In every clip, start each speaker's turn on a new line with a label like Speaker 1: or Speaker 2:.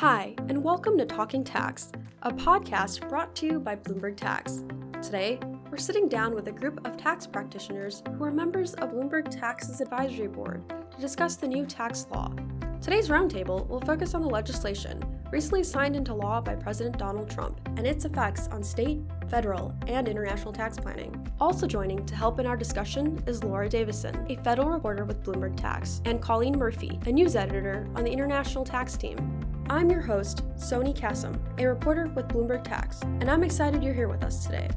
Speaker 1: Hi, and welcome to Talking Tax, a podcast brought to you by Bloomberg Tax. Today, we're sitting down with a group of tax practitioners who are members of Bloomberg Tax's advisory board to discuss the new tax law. Today's roundtable will focus on the legislation recently signed into law by President Donald Trump and its effects on state, federal, and international tax planning. Also joining to help in our discussion is Laura Davison, a federal reporter with Bloomberg Tax, and Colleen Murphy, a news editor on the international tax team. I'm your host, Sony Kassam, a reporter with Bloomberg Tax, and I'm excited you're here with us today.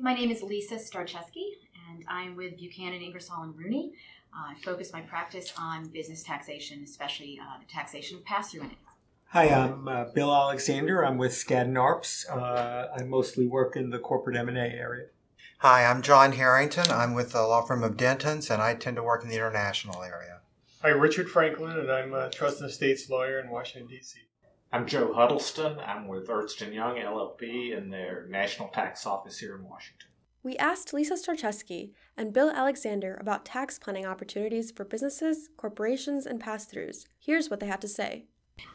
Speaker 2: My name is Lisa Starczewski, and I'm with Buchanan, Ingersoll, and Rooney. Uh, I focus my practice on business taxation, especially uh, the taxation of pass-through entities.
Speaker 3: Hi, I'm uh, Bill Alexander. I'm with Skadden Arps. Uh, I mostly work in the corporate M&A area.
Speaker 4: Hi, I'm John Harrington. I'm with the law firm of Dentons, and I tend to work in the international area.
Speaker 5: Hi, Richard Franklin, and I'm uh, a trust and estates lawyer in Washington, D.C.
Speaker 6: I'm Joe Huddleston. I'm with Ernst & Young LLP in their National Tax Office here in Washington.
Speaker 1: We asked Lisa Starczewski and Bill Alexander about tax planning opportunities for businesses, corporations, and pass-throughs. Here's what they had to say.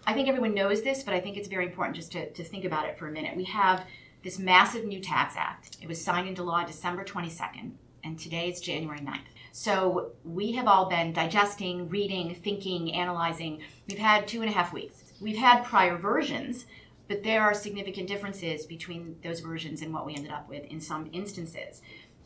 Speaker 2: I think everyone knows this, but I think it's very important just to, to think about it for a minute. We have this massive new tax act. It was signed into law December 22nd, and today it's January 9th. So we have all been digesting, reading, thinking, analyzing. We've had two and a half weeks. We've had prior versions, but there are significant differences between those versions and what we ended up with in some instances.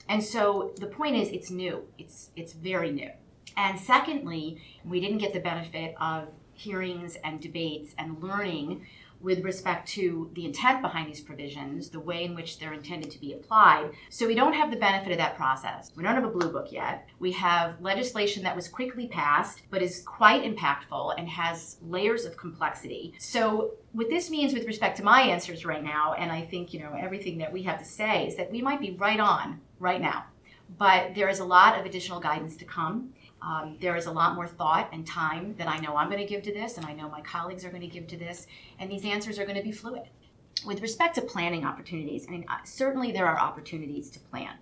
Speaker 2: And so the point is it's new. It's it's very new. And secondly, we didn't get the benefit of hearings and debates and learning with respect to the intent behind these provisions, the way in which they're intended to be applied. So we don't have the benefit of that process. We don't have a blue book yet. We have legislation that was quickly passed, but is quite impactful and has layers of complexity. So what this means with respect to my answers right now, and I think, you know, everything that we have to say is that we might be right on right now. But there is a lot of additional guidance to come. Um, there is a lot more thought and time that I know I'm going to give to this, and I know my colleagues are going to give to this, and these answers are going to be fluid. With respect to planning opportunities, I mean, certainly there are opportunities to plan.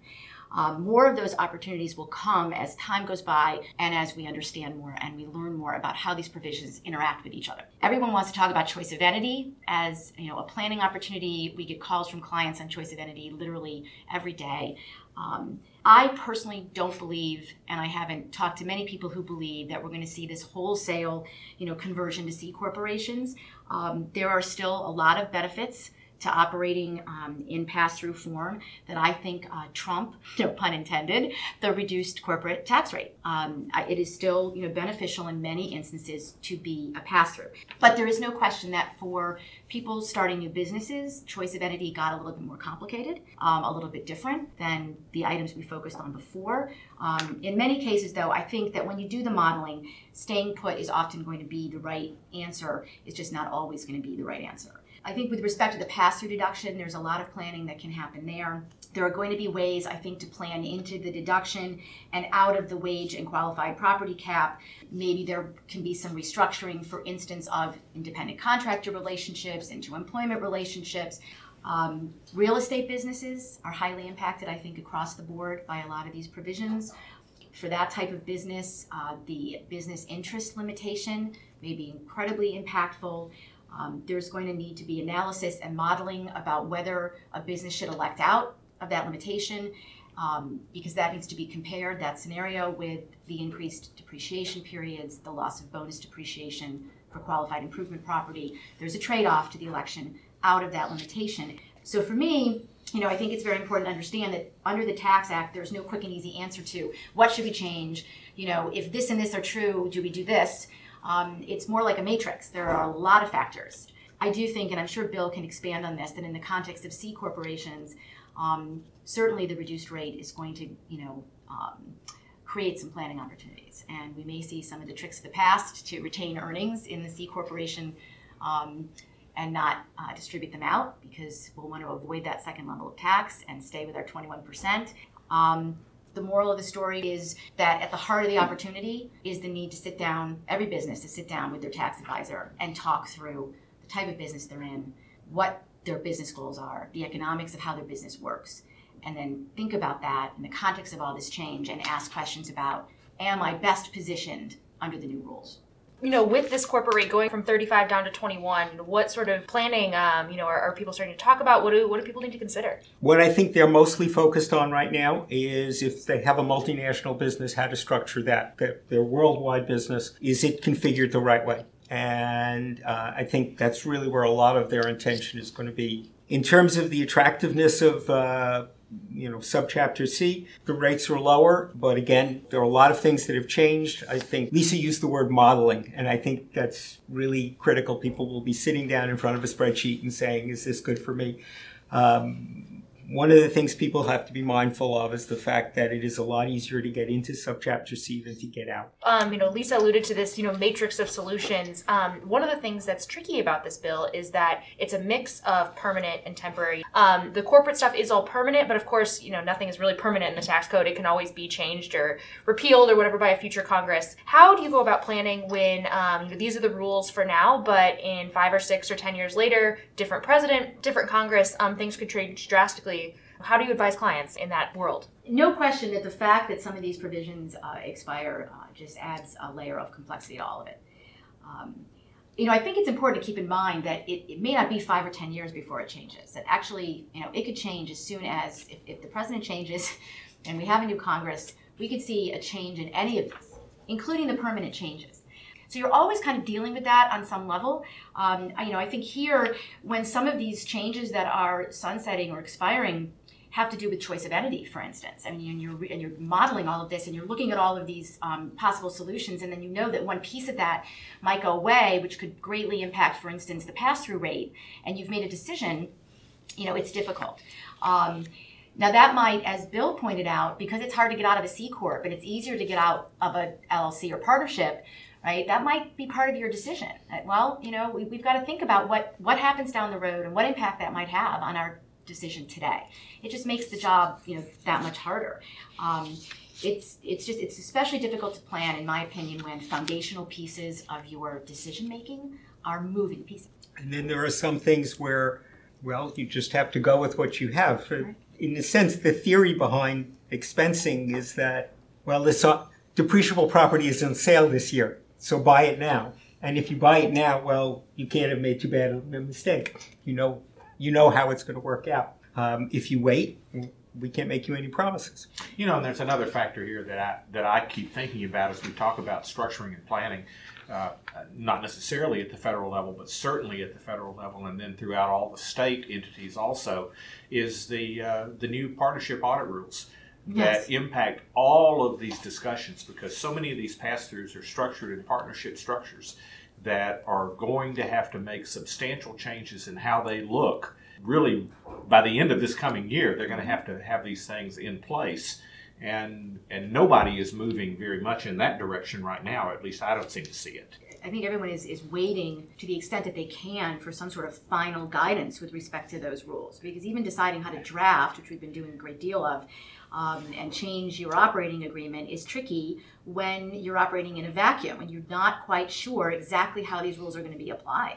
Speaker 2: Um, more of those opportunities will come as time goes by and as we understand more and we learn more about how these provisions interact with each other. Everyone wants to talk about choice of entity as you know a planning opportunity. We get calls from clients on choice of entity literally every day. Um, I personally don't believe, and I haven't talked to many people who believe that we're going to see this wholesale, you know, conversion to C corporations. Um, there are still a lot of benefits to operating um, in pass-through form that I think uh, trump, no pun intended, the reduced corporate tax rate. Um, it is still you know beneficial in many instances to be a pass-through, but there is no question that for people starting new businesses, choice of entity got a little bit more complicated, um, a little bit different than the items we focused on before. Um, in many cases, though, I think that when you do the modeling, staying put is often going to be the right answer. It's just not always going to be the right answer. I think with respect to the pass-through deduction, there's a lot of planning that can happen there. There are going to be ways, I think, to plan into the deduction and out of the wage and qualified property cap. Maybe there can be some restructuring, for instance, of independent contractor relationships into employment relationships. Um, real estate businesses are highly impacted, I think, across the board by a lot of these provisions. For that type of business, uh, the business interest limitation may be incredibly impactful. Um, there's going to need to be analysis and modeling about whether a business should elect out of that limitation um, because that needs to be compared, that scenario, with the increased depreciation periods, the loss of bonus depreciation for qualified improvement property. There's a trade off to the election out of that limitation. So for me, you know, I think it's very important to understand that under the Tax Act, there's no quick and easy answer to what should we change. You know, if this and this are true, do we do this? Um, it's more like a matrix. There are a lot of factors. I do think, and I'm sure Bill can expand on this, that in the context of C corporations, um, certainly the reduced rate is going to, you know, um, create some planning opportunities. And we may see some of the tricks of the past to retain earnings in the C corporation um, and not uh, distribute them out because we'll want to avoid that second level of tax and stay with our 21%. Um, the moral of the story is that at the heart of the opportunity is the need to sit down, every business to sit down with their tax advisor and talk through the type of business they're in, what their business goals are, the economics of how their business works, and then think about that in the context of all this change and ask questions about am I best positioned under the new rules?
Speaker 7: You know, with this corporate rate going from 35 down to 21, what sort of planning, um, you know, are, are, people starting to talk about? What do what do people need to consider?
Speaker 3: What I think they're mostly focused on right now is if they have a multinational business, how to structure that. Their, their worldwide business is it configured the right way? And uh, I think that's really where a lot of their intention is going to be. In terms of the attractiveness of uh, you know, subchapter C, the rates are lower, but again, there are a lot of things that have changed. I think Lisa used the word modeling, and I think that's really critical. People will be sitting down in front of a spreadsheet and saying, is this good for me? Um, one of the things people have to be mindful of is the fact that it is a lot easier to get into subchapter C than to get out.
Speaker 7: Um, you know, Lisa alluded to this, you know, matrix of solutions. Um, one of the things that's tricky about this bill is that it's a mix of permanent and temporary. Um, the corporate stuff is all permanent, but of course, you know, nothing is really permanent in the tax code. It can always be changed or repealed or whatever by a future Congress. How do you go about planning when um, these are the rules for now, but in five or six or ten years later, different president, different Congress, um, things could change drastically? How do you advise clients in that world?
Speaker 2: No question that the fact that some of these provisions uh, expire uh, just adds a layer of complexity to all of it. Um, you know, I think it's important to keep in mind that it, it, may not be five or ten years before it changes. That actually, you know, it could change as soon as if, if the president changes and we have a new Congress, we could see a change in any of these, including the permanent changes. So you're always kind of dealing with that on some level. Um, you know, I think here, when some of these changes that are sunsetting or expiring have to do with choice of entity, for instance. I mean, and you're, and you're modeling all of this and you're looking at all of these um, possible solutions, and then you know that one piece of that might go away, which could greatly impact, for instance, the pass through rate, and you've made a decision, you know, it's difficult. Um, now, that might, as Bill pointed out, because it's hard to get out of a C Corp and it's easier to get out of a LLC or partnership, right? That might be part of your decision. Well, you know, we, have got to think about what, what happens down the road and what impact that might have on our decision today. It just makes the job, you know, that much harder. Um, it's it's just it's especially difficult to plan, in my opinion, when foundational pieces of your decision making are moving pieces.
Speaker 3: And then there are some things where, well, you just have to go with what you have. Right. In a sense, the theory behind expensing is that, well, this uh, depreciable property is on sale this year, so buy it now. And if you buy it now, well, you can't have made too bad a mistake. You know you know how it's going to work out. Um, if you wait, we can't make you any promises.
Speaker 6: You know, and there's another factor here that I that I keep thinking about as we talk about structuring and planning. Uh, not necessarily at the federal level, but certainly at the federal level, and then throughout all the state entities also, is the uh, the new partnership audit rules yes. that impact all of these discussions because so many of these pass-throughs are structured in partnership structures that are going to have to make substantial changes in how they look. Really, by the end of this coming year, they're going to have to have these things in place. And, and nobody is moving very much in that direction right now. At least I don't seem to see it.
Speaker 2: I think everyone is, is waiting to the extent that they can for some sort of final guidance with respect to those rules. Because even deciding how to draft, which we've been doing a great deal of, um, and change your operating agreement is tricky when you're operating in a vacuum and you're not quite sure exactly how these rules are going to be applied.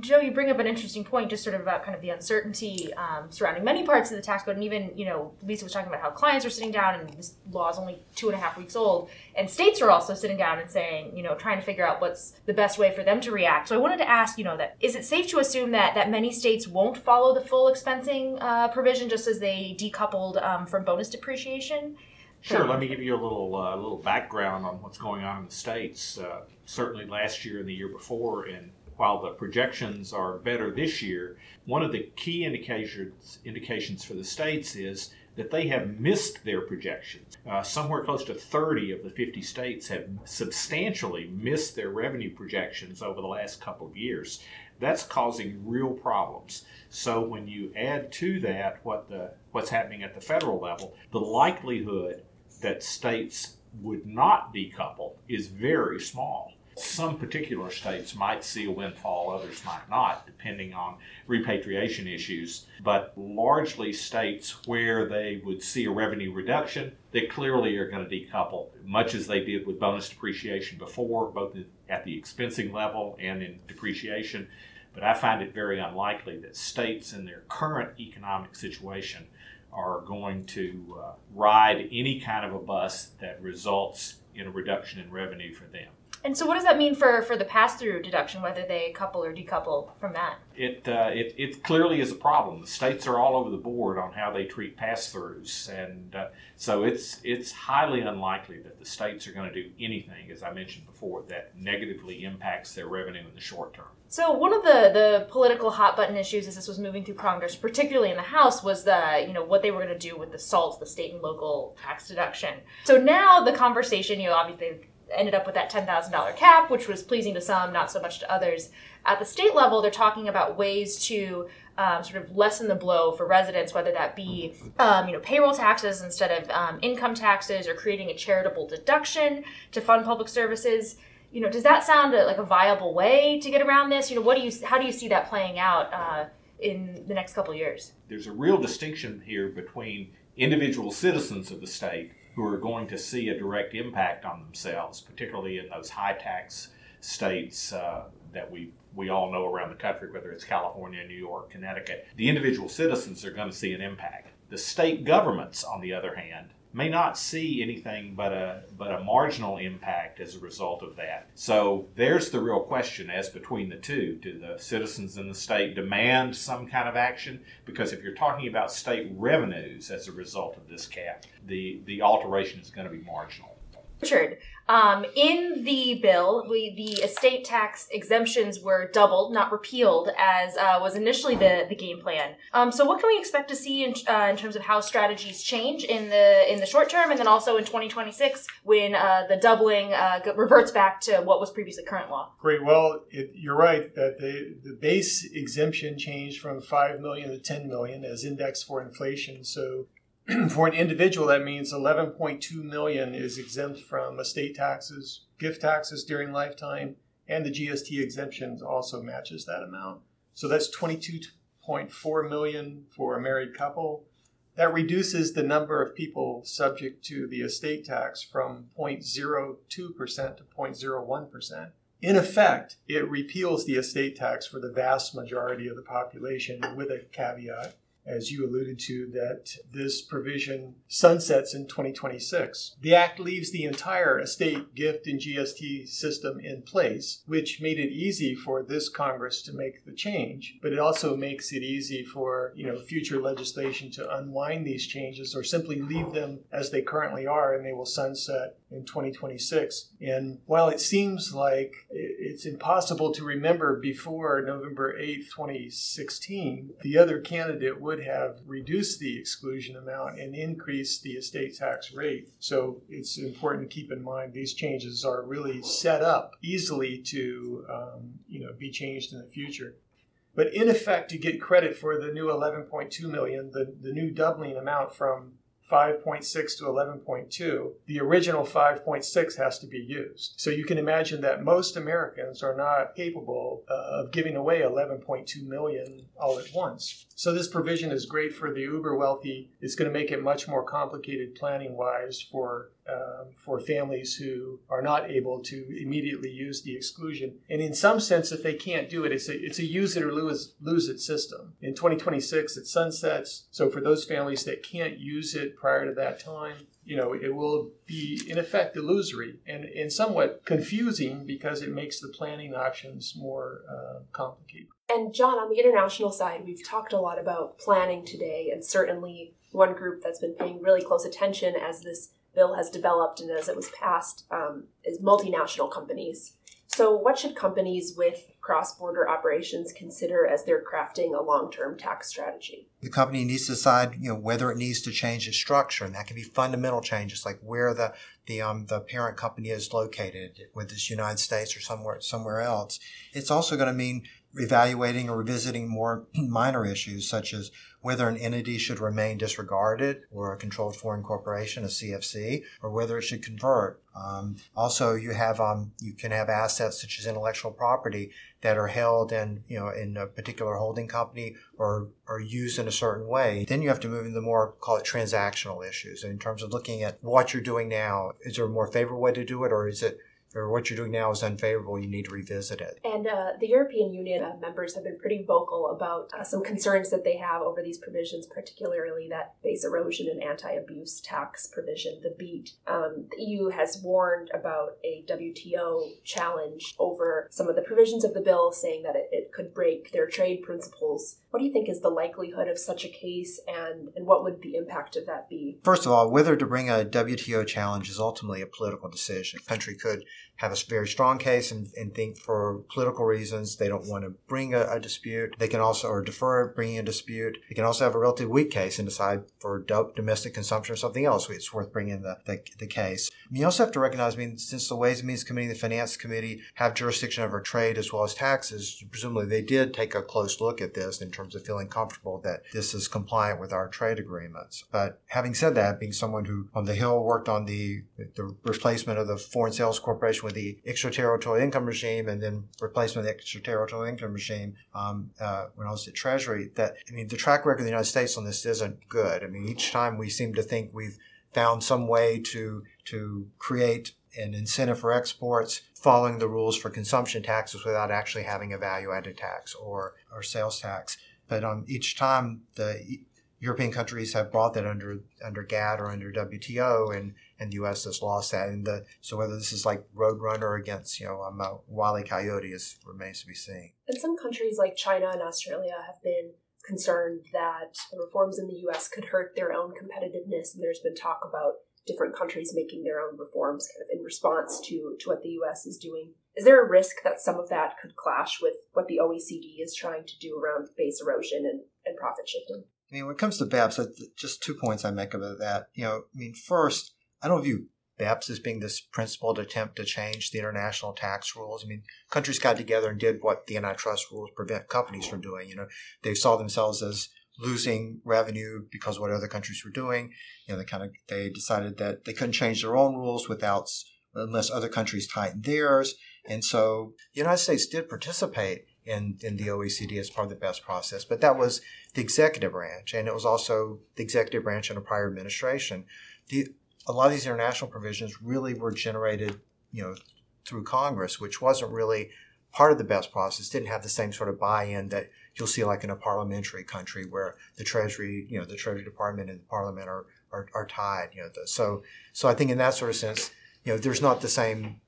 Speaker 7: Joe, you bring up an interesting point, just sort of about kind of the uncertainty um, surrounding many parts of the tax code, and even you know Lisa was talking about how clients are sitting down, and this law is only two and a half weeks old, and states are also sitting down and saying, you know, trying to figure out what's the best way for them to react. So I wanted to ask, you know, that is it safe to assume that that many states won't follow the full expensing uh, provision just as they decoupled um, from bonus depreciation?
Speaker 6: Sure. Let me give you a little uh, little background on what's going on in the states. Uh, certainly, last year and the year before, and while the projections are better this year, one of the key indications indications for the states is that they have missed their projections. Uh, somewhere close to 30 of the 50 states have substantially missed their revenue projections over the last couple of years. That's causing real problems. So when you add to that what the what's happening at the federal level, the likelihood that states would not decouple is very small. Some particular states might see a windfall, others might not, depending on repatriation issues. But largely states where they would see a revenue reduction, they clearly are going to decouple, much as they did with bonus depreciation before, both at the expensing level and in depreciation. But I find it very unlikely that states in their current economic situation are going to uh, ride any kind of a bus that results in a reduction in revenue for them.
Speaker 7: And so, what does that mean for for the pass through deduction, whether they couple or decouple from that?
Speaker 6: It, uh, it it clearly is a problem. The states are all over the board on how they treat pass-throughs, and uh, so it's it's highly unlikely that the states are going to do anything, as I mentioned before, that negatively impacts their revenue in the short term.
Speaker 7: So one of the the political hot button issues as this was moving through Congress, particularly in the House, was the you know what they were going to do with the SALT, the state and local tax deduction. So now the conversation, you know, obviously ended up with that $10,000 cap, which was pleasing to some, not so much to others. At the state level, they're talking about ways to um, sort of lessen the blow for residents, whether that be um, you know payroll taxes instead of um, income taxes, or creating a charitable deduction to fund public services. You know, does that sound like a viable way to get around this? You know, what do you how do you see that playing out uh, in the next couple years?
Speaker 6: There's a real distinction here between individual citizens of the state who are going to see a direct impact on themselves, particularly in those high tax states uh, that we we all know around the country, whether it's California, New York, Connecticut. The individual citizens are going to see an impact. The state governments, on the other hand, may not see anything but a but a marginal impact as a result of that. So there's the real question as between the two. Do the citizens in the state demand some kind of action? Because if you're talking about state revenues as a result of this cap, the, the alteration is going to be marginal.
Speaker 7: Richard, um, in the bill, we, the estate tax exemptions were doubled, not repealed, as uh, was initially the, the game plan. Um, so, what can we expect to see in, uh, in terms of how strategies change in the in the short term, and then also in 2026 when uh, the doubling uh, reverts back to what was previously current law?
Speaker 5: Great. Well, it, you're right that the the base exemption changed from five million to 10 million as indexed for inflation. So for an individual, that means 11.2 million is exempt from estate taxes, gift taxes during lifetime, and the GST exemptions also matches that amount. So that's 22.4 million for a married couple. That reduces the number of people subject to the estate tax from 0.02% to 0.01%. In effect, it repeals the estate tax for the vast majority of the population with a caveat as you alluded to, that this provision sunsets in 2026. The Act leaves the entire estate gift and GST system in place, which made it easy for this Congress to make the change, but it also makes it easy for you know future legislation to unwind these changes or simply leave them as they currently are and they will sunset in 2026. And while it seems like it's impossible to remember before November 8, 2016, the other candidate would have reduced the exclusion amount and increased the estate tax rate. So it's important to keep in mind these changes are really set up easily to um, you know be changed in the future. But in effect, to get credit for the new 11.2 million, the, the new doubling amount from 5.6 to 11.2, the original 5.6 has to be used. So you can imagine that most Americans are not capable uh, of giving away 11.2 million all at once. So this provision is great for the uber wealthy. It's going to make it much more complicated planning wise for um, for families who are not able to immediately use the exclusion. And in some sense, if they can't do it, it's a, it's a use it or lose, lose it system. In 2026, it sunsets. So for those families that can't use it prior to that time, you know, it will be in effect illusory and, and somewhat confusing because it makes the planning options more uh, complicated.
Speaker 1: And John, on the international side, we've talked a lot about planning today, and certainly one group that's been paying really close attention as this bill has developed and as it was passed um, is multinational companies. So, what should companies with cross border operations consider as they're crafting a long term tax strategy?
Speaker 4: The company needs to decide, you know, whether it needs to change its structure, and that can be fundamental changes, like where the the um, the parent company is located, whether it's United States or somewhere somewhere else. It's also going to mean evaluating or revisiting more minor issues such as whether an entity should remain disregarded or a controlled foreign corporation, a CFC, or whether it should convert. Um, also, you have um, you can have assets such as intellectual property that are held in you know in a particular holding company or are used in a certain way. Then you have to move into more call it transactional issues in terms of looking at what you're doing now. Is there a more favorable way to do it, or is it or what you're doing now is unfavorable, you need to revisit it.
Speaker 1: And uh, the European Union uh, members have been pretty vocal about uh, some concerns that they have over these provisions, particularly that base erosion and anti abuse tax provision, the BEAT. Um, the EU has warned about a WTO challenge over some of the provisions of the bill, saying that it, it could break their trade principles. What do you think is the likelihood of such a case, and, and what would the impact of that be?
Speaker 4: First of all, whether to bring a WTO challenge is ultimately a political decision. A country could have a very strong case and, and think for political reasons they don't want to bring a, a, dispute. They can also, or defer bringing a dispute. They can also have a relatively weak case and decide for do- domestic consumption or something else. It's worth bringing the, the, the case. You also have to recognize, I mean, since the Ways and Means Committee and the Finance Committee have jurisdiction over trade as well as taxes, presumably they did take a close look at this in terms of feeling comfortable that this is compliant with our trade agreements. But having said that, being someone who on the Hill worked on the, the replacement of the Foreign Sales Corporation with the extraterritorial income regime and then replacement of the extraterritorial income regime um, uh, when I was at Treasury. That I mean, the track record of the United States on this isn't good. I mean, each time we seem to think we've found some way to to create an incentive for exports following the rules for consumption taxes without actually having a value added tax or, or sales tax. But um, each time the European countries have brought that under under GATT or under WTO, and and the U.S. has lost that. And the, so whether this is like Roadrunner against you know um, uh, Wile Coyote is remains to be seen.
Speaker 1: And some countries like China and Australia have been concerned that the reforms in the U.S. could hurt their own competitiveness, and there's been talk about different countries making their own reforms kind of in response to to what the U.S. is doing. Is there a risk that some of that could clash with what the OECD is trying to do around base erosion and, and profit shifting?
Speaker 4: I mean, when it comes to BEPS, just two points I make about that. You know, I mean, first, I don't view BEPS as being this principled attempt to change the international tax rules. I mean, countries got together and did what the antitrust rules prevent companies from doing. You know, they saw themselves as losing revenue because of what other countries were doing. You know, they kind of they decided that they couldn't change their own rules without unless other countries tightened theirs. And so the United States did participate in, in the OECD as part of the BEPS process, but that was the executive branch, and it was also the executive branch in a prior administration. The, a lot of these international provisions really were generated, you know, through Congress, which wasn't really part of the BEPS process. Didn't have the same sort of buy-in that you'll see like in a parliamentary country where the Treasury, you know, the Treasury Department and the Parliament are are, are tied. You know, the, so so I think in that sort of sense, you know, there's not the same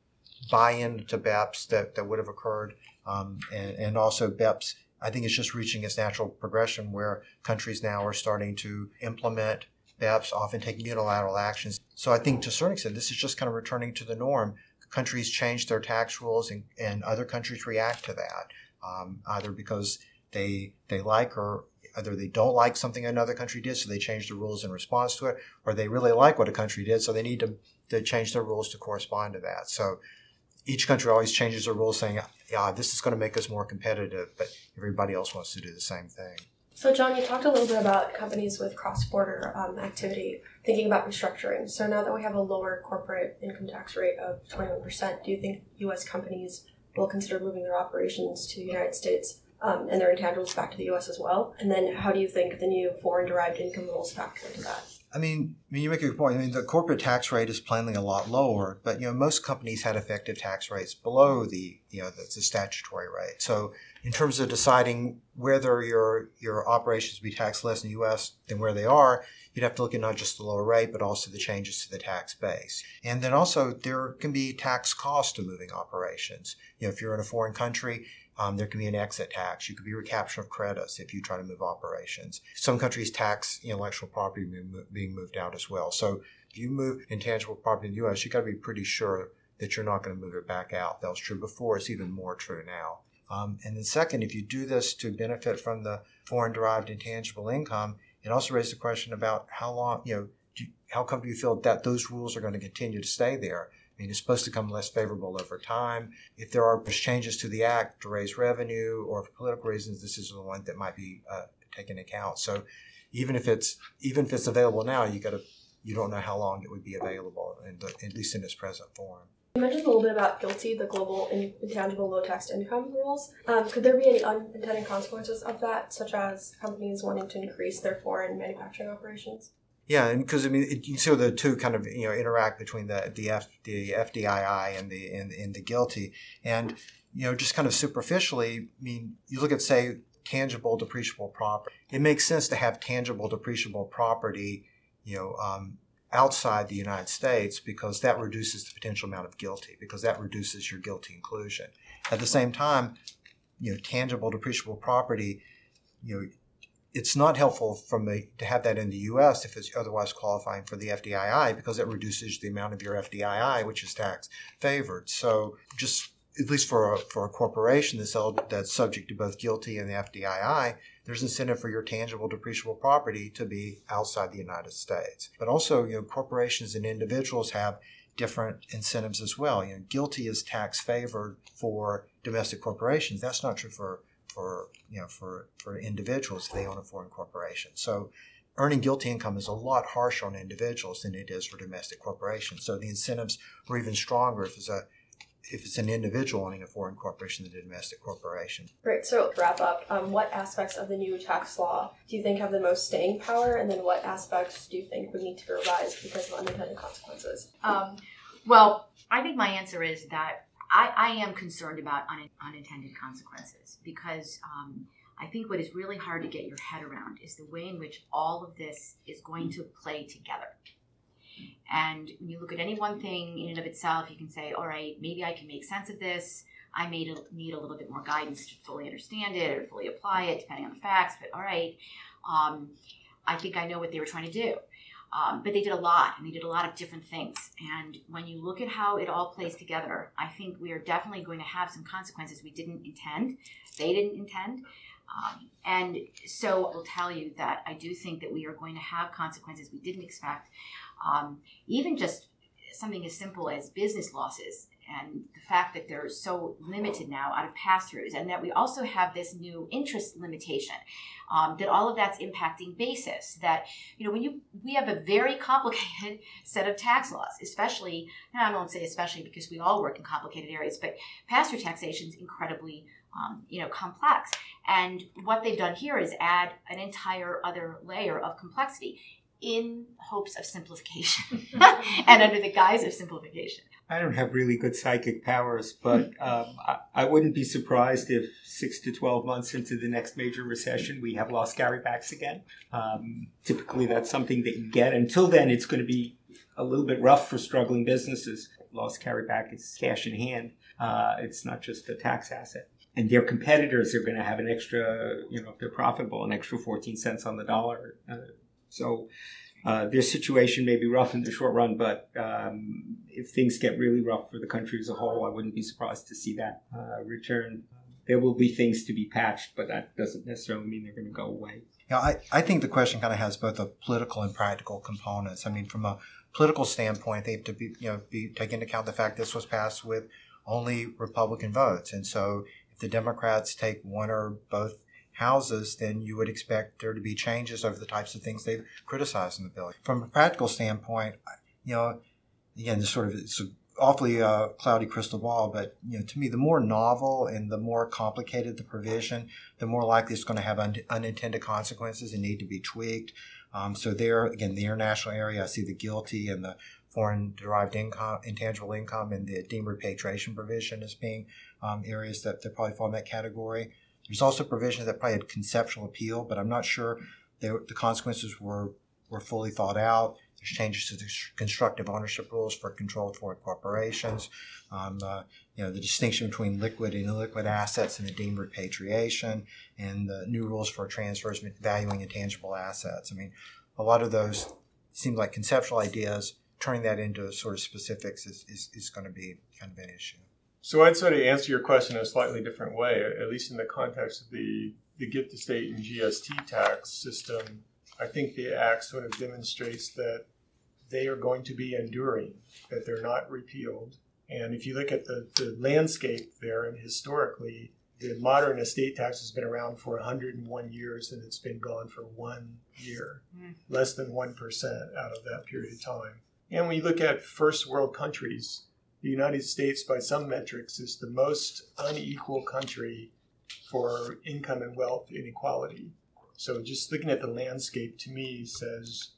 Speaker 4: buy-in to BEPS that, that would have occurred um, and, and also BEPS, I think it's just reaching its natural progression where countries now are starting to implement BEPS, often taking unilateral actions. So I think to a certain extent, this is just kind of returning to the norm. Countries change their tax rules and, and other countries react to that, um, either because they they like or either they don't like something another country did, so they change the rules in response to it, or they really like what a country did, so they need to, to change their rules to correspond to that. So each country always changes their rules saying, yeah, this is going to make us more competitive, but everybody else wants to do the same thing.
Speaker 1: So, John, you talked a little bit about companies with cross border um, activity thinking about restructuring. So, now that we have a lower corporate income tax rate of 21%, do you think U.S. companies will consider moving their operations to the United States um, and their intangibles back to the U.S. as well? And then, how do you think the new foreign derived income rules factor into that?
Speaker 4: I mean, I mean, you make a good point. I mean, the corporate tax rate is plainly a lot lower, but you know, most companies had effective tax rates below the you know the, the statutory rate. So, in terms of deciding whether your your operations be taxed less in the U.S. than where they are, you'd have to look at not just the lower rate, but also the changes to the tax base. And then also there can be tax cost to moving operations. You know, if you're in a foreign country, um, there can be an exit tax. You could be recapture of credits if you try to move operations. Some countries tax intellectual property being moved out as well. So if you move intangible property in the U.S., you got to be pretty sure that you're not going to move it back out. That was true before. It's even more true now. Um, and then second, if you do this to benefit from the foreign derived intangible income, it also raises the question about how long, you know, you, how come do you feel that those rules are going to continue to stay there? Mean, it's supposed to come less favorable over time. If there are changes to the act to raise revenue or for political reasons, this is the one that might be uh, taken into account. So even if it's even if it's available now, you got to you don't know how long it would be available, the, at least in its present form.
Speaker 1: You mentioned a little bit about GILTI, the Global Intangible Low tax Income rules. Um, could there be any unintended consequences of that, such as companies wanting to increase their foreign manufacturing operations?
Speaker 4: Yeah, and because I mean, it, you see the two kind of you know interact between the the, F, the FDII and the and the GILTI, and you know just kind of superficially, I mean, you look at say tangible depreciable property. It makes sense to have tangible depreciable property, you know, um, outside the United States because that reduces the potential amount of GILTI because that reduces your GILTI inclusion. At the same time, you know, tangible depreciable property, you know, it's not helpful from the to have that in the U.S. if it's otherwise qualifying for the FDII because it reduces the amount of your FDII, which is tax favored. So just at least for a, for a corporation that's that's subject to both GILTI and the FDII, there's incentive for your tangible depreciable property to be outside the United States. But also, you know, corporations and individuals have different incentives as well. You know, GILTI is tax favored for domestic corporations. That's not true for for you know for for individuals if they own a foreign corporation. So earning GILTI income is a lot harsher on individuals than it is for domestic corporations. So the incentives are even stronger if it's a if it's an individual owning a foreign corporation than a domestic corporation.
Speaker 1: Great. So wrap up. Um, what aspects of the new tax law do you think have the most staying power, and then what aspects do you think would need to be revised because of unintended consequences?
Speaker 2: Um, well, I think my answer is that I, I am concerned about un, unintended consequences because um, I think what is really hard to get your head around is the way in which all of this is going to play together. And when you look at any one thing in and of itself, you can say, all right, maybe I can make sense of this. I may need a little bit more guidance to fully understand it or fully apply it, depending on the facts. But all right, um, I think I know what they were trying to do. Um, but they did a lot, and they did a lot of different things. And when you look at how it all plays together, I think we are definitely going to have some consequences we didn't intend. They didn't intend. Um, and so I will tell you that I do think that we are going to have consequences we didn't expect. Um, even just something as simple as business losses and the fact that they're so limited now out of pass-throughs and that we also have this new interest limitation um, that all of that's impacting basis that you know when you we have a very complicated set of tax laws especially now i won't say especially because we all work in complicated areas but pass-through taxation is incredibly um, you know complex and what they've done here is add an entire other layer of complexity in hopes of simplification and under the guise of simplification.
Speaker 3: I don't have really good psychic powers, but um, I, I, wouldn't be surprised if six to 12 months into the next major recession, we have lost carrybacks again. Um, typically, that's something that you get. Until then, it's going to be a little bit rough for struggling businesses. Lost carryback is cash in hand, uh, it's not just a tax asset. And their competitors are going to have an extra, you know, if they're profitable, an extra 14 cents on the dollar. Uh, so uh, their situation may be rough in the short run, but um, if things get really rough for the country as a whole, I wouldn't be surprised to see that uh, return. There will be things to be patched, but that doesn't necessarily mean they're going to go away.
Speaker 4: Yeah, I, I think the question kind of has both a political and practical components. I mean, from a political standpoint, they have to be, you know, be take into account the fact this was passed with only Republican votes, and so if the Democrats take one or both houses, then you would expect there to be changes over the types of things they've criticized in the bill. From a practical standpoint, you know, again, this sort of it's an awfully uh, cloudy crystal ball, but you know, to me, the more novel and the more complicated the provision, the more likely it's going to have un- unintended consequences and need to be tweaked. Um, so there, again, the international area, I see the GILTI and the foreign derived income, intangible income, and the deemed repatriation provision as being um, areas that, that probably fall in that category. There's also provisions that probably had conceptual appeal, but I'm not sure the consequences were, were fully thought out. There's changes to the constructive ownership rules for controlled foreign corporations. Um, uh, you know, the distinction between liquid and illiquid assets and the deemed repatriation, and the new rules for transfers valuing intangible assets. I mean, a lot of those seem like conceptual ideas. Turning that into sort of specifics is, is, is going to be kind of an issue.
Speaker 5: So I'd sort of answer your question in a slightly different way, at least in the context of the, the gift estate and GST tax system. I think the act sort of demonstrates that they are going to be enduring, that they're not repealed. And if you look at the, the landscape there, and historically, the modern estate tax has been around for 101 years and it's been gone for one year, mm. less than 1% out of that period of time. And when you look at first world countries, the United States, by some metrics, is the most unequal country for income and wealth inequality. So just looking at the landscape to me says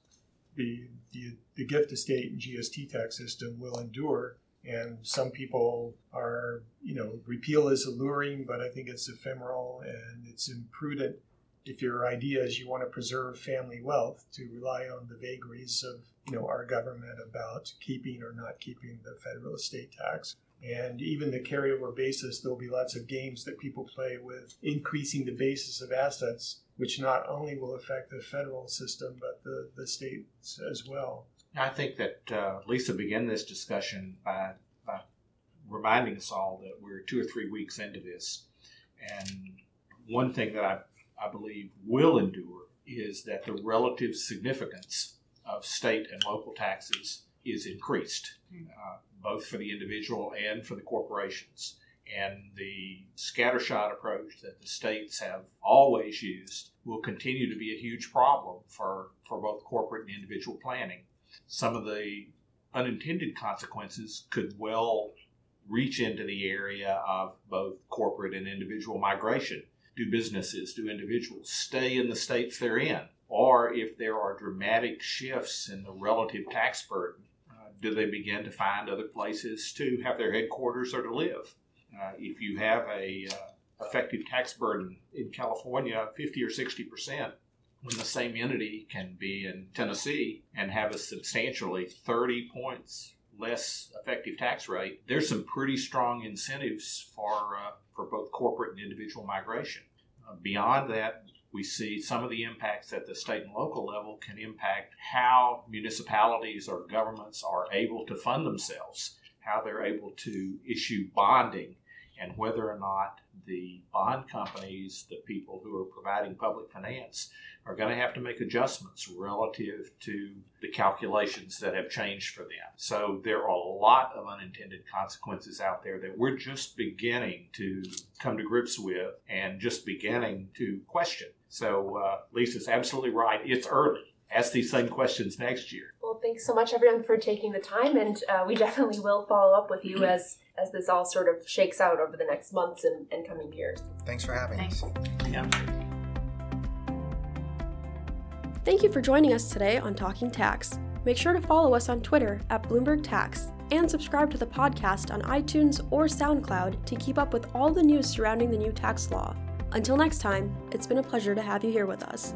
Speaker 5: the, the, the gift estate and GST tax system will endure. And some people are, you know, repeal is alluring, but I think it's ephemeral and it's imprudent if your idea is you want to preserve family wealth to rely on the vagaries of you know our government about keeping or not keeping the federal estate tax and even the carryover basis there'll be lots of games that people play with increasing the basis of assets which not only will affect the federal system but the, the states as well
Speaker 6: I think that uh, Lisa began this discussion by, by reminding us all that we're two or three weeks into this. And one thing that I, I believe will endure is that the relative significance of state and local taxes is increased, uh, both for the individual and for the corporations. And the scattershot approach that the states have always used will continue to be a huge problem for, for both corporate and individual planning some of the unintended consequences could well reach into the area of both corporate and individual migration. Do businesses, do individuals stay in the states they're in? Or if there are dramatic shifts in the relative tax burden, uh, do they begin to find other places to have their headquarters or to live? Uh, if you have a uh, effective tax burden in California, 50 or 60 percent, when the same entity can be in Tennessee and have a substantially 30 points less effective tax rate, there's some pretty strong incentives for, uh, for both corporate and individual migration. Uh, beyond that, we see some of the impacts at the state and local level can impact how municipalities or governments are able to fund themselves, how they're able to issue bonding, and whether or not the bond companies, the people who are providing public finance, are going to have to make adjustments relative to the calculations that have changed for them. So there are a lot of unintended consequences out there that we're just beginning to come to grips with and just beginning to question. So uh, Lisa's absolutely right. It's early. Ask these same questions next year.
Speaker 1: Well, thanks so much, everyone, for taking the time, and uh, we definitely will follow up with you as as this all sort of shakes out over the next months and, and coming years.
Speaker 4: Thanks for having
Speaker 2: Thanks.
Speaker 4: us.
Speaker 6: Yeah.
Speaker 1: Thank you for joining us today on Talking Tax. Make sure to follow us on Twitter at Bloomberg Tax and subscribe to the podcast on iTunes or SoundCloud to keep up with all the news surrounding the new tax law. Until next time, it's been a pleasure to have you here with us.